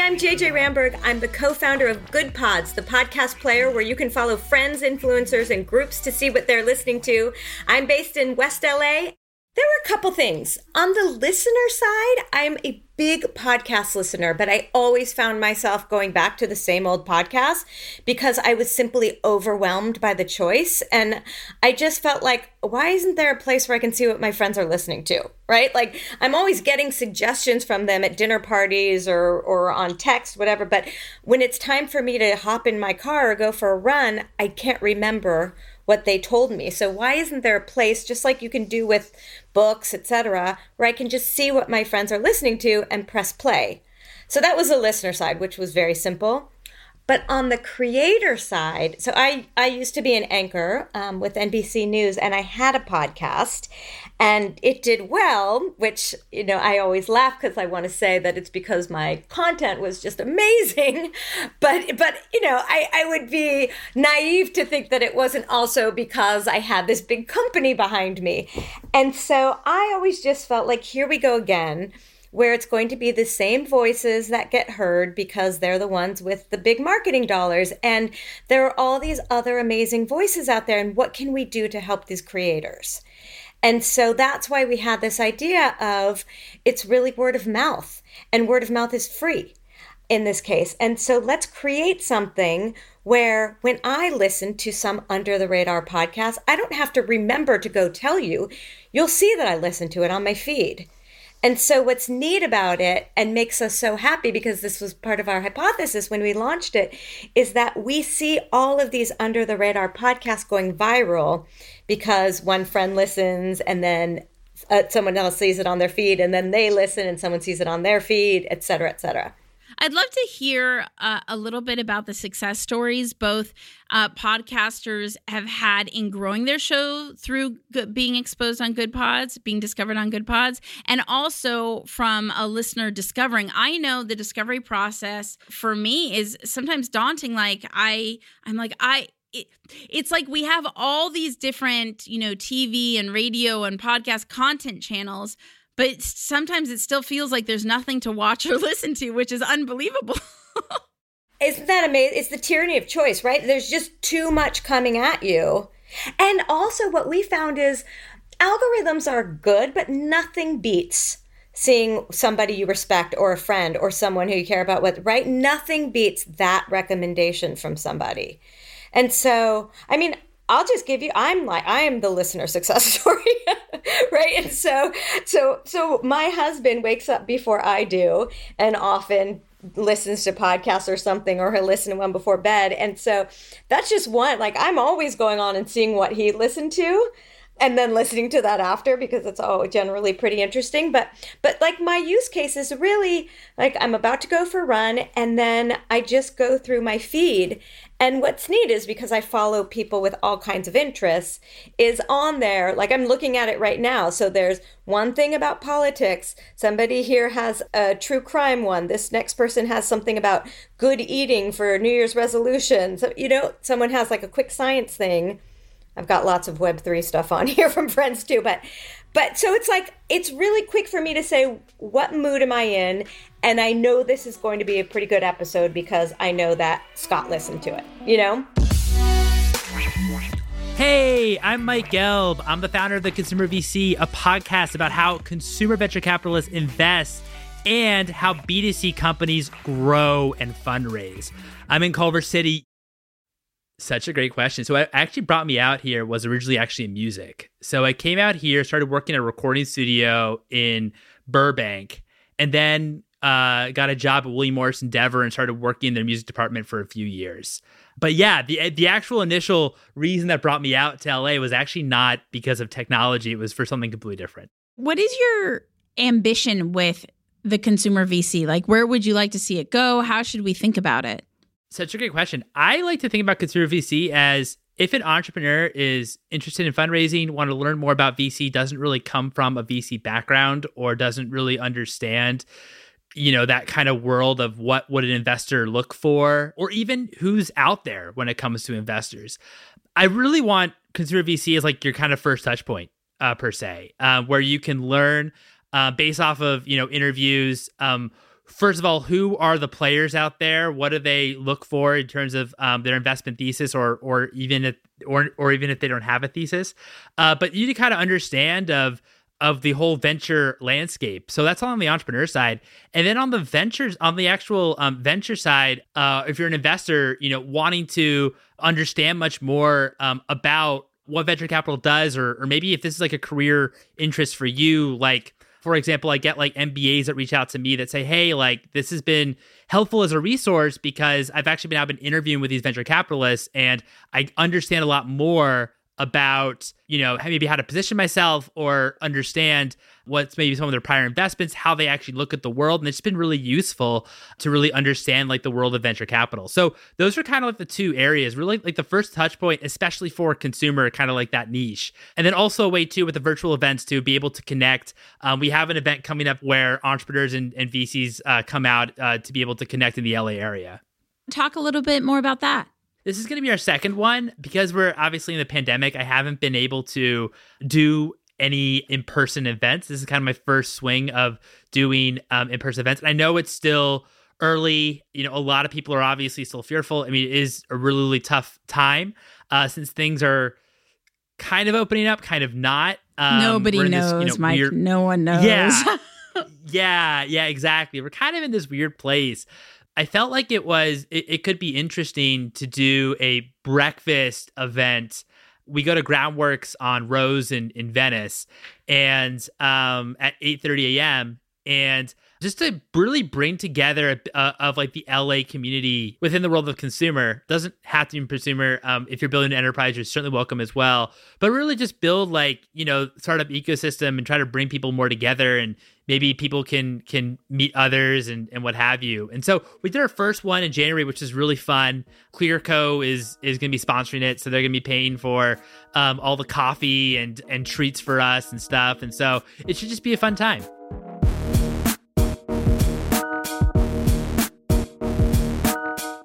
Hi, I'm JJ Ramberg. I'm the co founder of Goodpods, the podcast player where you can follow friends, influencers, and groups to see what they're listening to. I'm based in West LA. There were a couple things. On the listener side, I'm a big podcast listener, but I always found myself going back to the same old podcast because I was simply overwhelmed by the choice. And I just felt like, why isn't there a place where I can see what my friends are listening to? Right? Like I'm always getting suggestions from them at dinner parties or or on text, whatever. But when it's time for me to hop in my car or go for a run, I can't remember what they told me. So why isn't there a place just like you can do with books, etc., where I can just see what my friends are listening to and press play? So that was the listener side, which was very simple. But on the creator side, so I, I used to be an anchor um, with NBC News and I had a podcast and it did well, which, you know, I always laugh because I want to say that it's because my content was just amazing. But, but you know, I, I would be naive to think that it wasn't also because I had this big company behind me. And so I always just felt like, here we go again where it's going to be the same voices that get heard because they're the ones with the big marketing dollars. And there are all these other amazing voices out there. And what can we do to help these creators? And so that's why we had this idea of it's really word of mouth, and word of mouth is free in this case. And so let's create something where when I listen to some under the radar podcast, I don't have to remember to go tell you. You'll see that I listen to it on my feed. And so, what's neat about it and makes us so happy because this was part of our hypothesis when we launched it is that we see all of these under the radar podcasts going viral because one friend listens and then uh, someone else sees it on their feed and then they listen and someone sees it on their feed, et cetera, et cetera. I'd love to hear uh, a little bit about the success stories both uh, podcasters have had in growing their show through being exposed on Goodpods, being discovered on Goodpods, and also from a listener discovering. I know the discovery process for me is sometimes daunting. Like I, I'm like I it, it's like we have all these different, you know, TV and radio and podcast content channels, but sometimes it still feels like there's nothing to watch or listen to, which is unbelievable. Isn't that amazing? It's the tyranny of choice, right? There's just too much coming at you. And also, what we found is algorithms are good, but nothing beats seeing somebody you respect or a friend or someone who you care about with, right? Nothing beats that recommendation from somebody. And so, I mean, I'll just give you I'm like I am the listener success story right? And so so so my husband wakes up before I do and often listens to podcasts or something or he'll listen to one before bed. And so that's just one like I'm always going on and seeing what he listened to and then listening to that after because it's all generally pretty interesting but but like my use case is really like i'm about to go for a run and then i just go through my feed and what's neat is because I follow people with all kinds of interests, is on there. Like I'm looking at it right now. So there's one thing about politics. Somebody here has a true crime one. This next person has something about good eating for New Year's resolutions. So, you know, someone has like a quick science thing. I've got lots of Web3 stuff on here from friends too, but but so it's like it's really quick for me to say what mood am I in and I know this is going to be a pretty good episode because I know that Scott listened to it, you know? Hey, I'm Mike Gelb. I'm the founder of the Consumer VC, a podcast about how consumer venture capitalists invest and how B2C companies grow and fundraise. I'm in Culver City. Such a great question. So, what actually brought me out here was originally actually in music. So, I came out here, started working at a recording studio in Burbank, and then uh, got a job at William Morris Endeavor and started working in their music department for a few years but yeah, the the actual initial reason that brought me out to LA was actually not because of technology. It was for something completely different. What is your ambition with the consumer VC? Like, where would you like to see it go? How should we think about it? Such a great question. I like to think about consumer VC as if an entrepreneur is interested in fundraising, want to learn more about VC, doesn't really come from a VC background or doesn't really understand you know that kind of world of what would an investor look for or even who's out there when it comes to investors i really want consumer vc as like your kind of first touch point uh, per se uh, where you can learn uh, based off of you know interviews um, first of all who are the players out there what do they look for in terms of um, their investment thesis or or even if or or even if they don't have a thesis uh, but you need to kind of understand of of the whole venture landscape. So that's all on the entrepreneur side. And then on the ventures, on the actual um, venture side, uh, if you're an investor, you know, wanting to understand much more um, about what venture capital does, or, or maybe if this is like a career interest for you, like, for example, I get like MBAs that reach out to me that say, hey, like, this has been helpful as a resource because I've actually been out been interviewing with these venture capitalists and I understand a lot more about, you know, maybe how to position myself or understand what's maybe some of their prior investments, how they actually look at the world. And it's been really useful to really understand like the world of venture capital. So those are kind of like the two areas, really like the first touch point, especially for consumer, kind of like that niche. And then also a way too with the virtual events to be able to connect. Um, we have an event coming up where entrepreneurs and, and VCs uh, come out uh, to be able to connect in the LA area. Talk a little bit more about that. This is going to be our second one because we're obviously in the pandemic. I haven't been able to do any in-person events. This is kind of my first swing of doing um, in-person events. And I know it's still early. You know, a lot of people are obviously still fearful. I mean, it is a really, really tough time uh, since things are kind of opening up, kind of not. Um, Nobody knows, this, you know, Mike. Weird... No one knows. Yeah. yeah, yeah, exactly. We're kind of in this weird place. I felt like it was it, it could be interesting to do a breakfast event we go to groundworks on rose in, in venice and um, at 8.30 a.m and just to really bring together of like the LA community within the world of consumer. Doesn't have to be consumer. Um, if you're building an enterprise, you're certainly welcome as well. But really, just build like you know startup ecosystem and try to bring people more together and maybe people can can meet others and and what have you. And so we did our first one in January, which is really fun. Clearco is is going to be sponsoring it, so they're going to be paying for um, all the coffee and and treats for us and stuff. And so it should just be a fun time.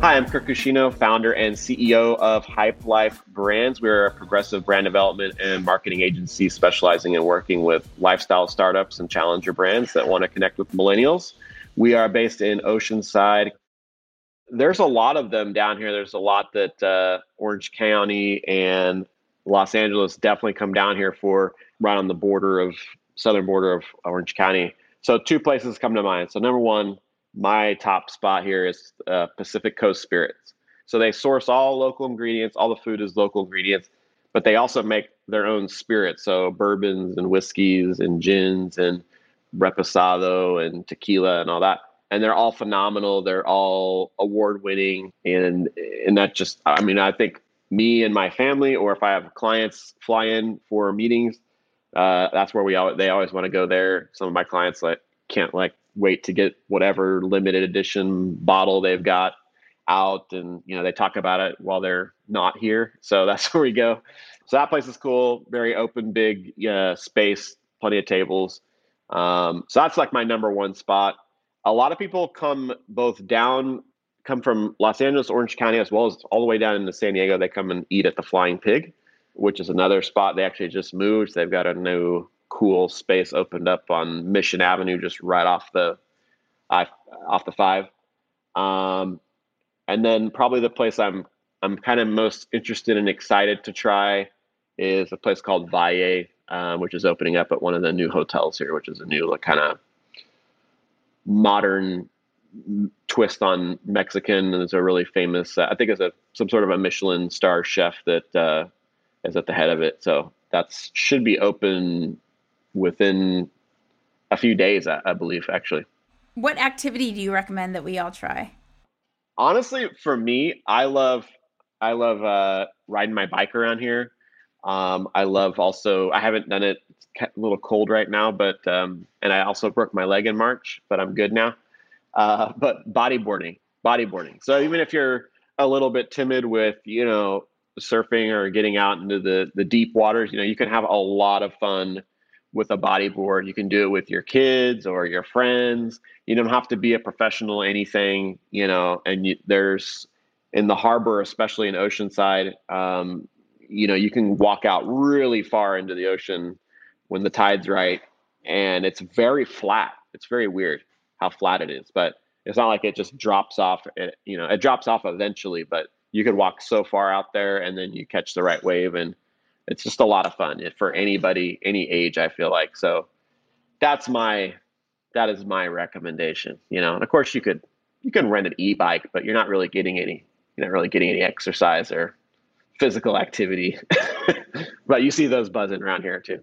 Hi, I'm Curt Cuscino, founder and CEO of Hype Life Brands. We're a progressive brand development and marketing agency specializing in working with lifestyle startups and challenger brands that want to connect with millennials. We are based in Oceanside. There's a lot of them down here. There's a lot that uh, Orange County and Los Angeles definitely come down here for right on the border of southern border of Orange County. So two places come to mind. So number one, my top spot here is uh, Pacific Coast Spirits. So they source all local ingredients. All the food is local ingredients, but they also make their own spirits. So bourbons and whiskeys and gins and reposado and tequila and all that. And they're all phenomenal. They're all award winning. And, and that just, I mean, I think me and my family, or if I have clients fly in for meetings, uh, that's where we all, they always want to go there. Some of my clients like can't like wait to get whatever limited edition bottle they've got out and you know they talk about it while they're not here. So that's where we go. So that place is cool. Very open big uh, space plenty of tables. Um, so that's like my number one spot. A lot of people come both down come from los angeles orange county as well as all the way down into san diego. They come and eat at the flying pig which is another spot they actually just moved. They've got a new cool space opened up on Mission Avenue, just right off the I off the five. Um, and then probably the place I'm I'm kind of most interested and excited to try is a place called Valle, um, which is opening up at one of the new hotels here, which is a new like, kind of modern twist on Mexican. And it's a really famous, uh, I think it's a some sort of a Michelin star chef that uh, is at the head of it. So that should be open within a few days, I, I believe, actually. What activity do you recommend that we all try? Honestly, for me, I love I love uh, riding my bike around here. Um, I love also. I haven't done it. It's a little cold right now, but um, and I also broke my leg in March, but I'm good now. Uh, but bodyboarding, bodyboarding. So even if you're a little bit timid with you know surfing or getting out into the the deep waters, you know you can have a lot of fun with a bodyboard. You can do it with your kids or your friends. You don't have to be a professional anything, you know. And you, there's in the harbor, especially in Oceanside, um, you know, you can walk out really far into the ocean when the tide's right, and it's very flat. It's very weird how flat it is, but it's not like it just drops off. It, you know, it drops off eventually, but you could walk so far out there, and then you catch the right wave and it's just a lot of fun for anybody, any age. I feel like so. That's my that is my recommendation. You know, and of course you could you can rent an e-bike, but you're not really getting any you're not really getting any exercise or physical activity. but you see those buzzing around here too.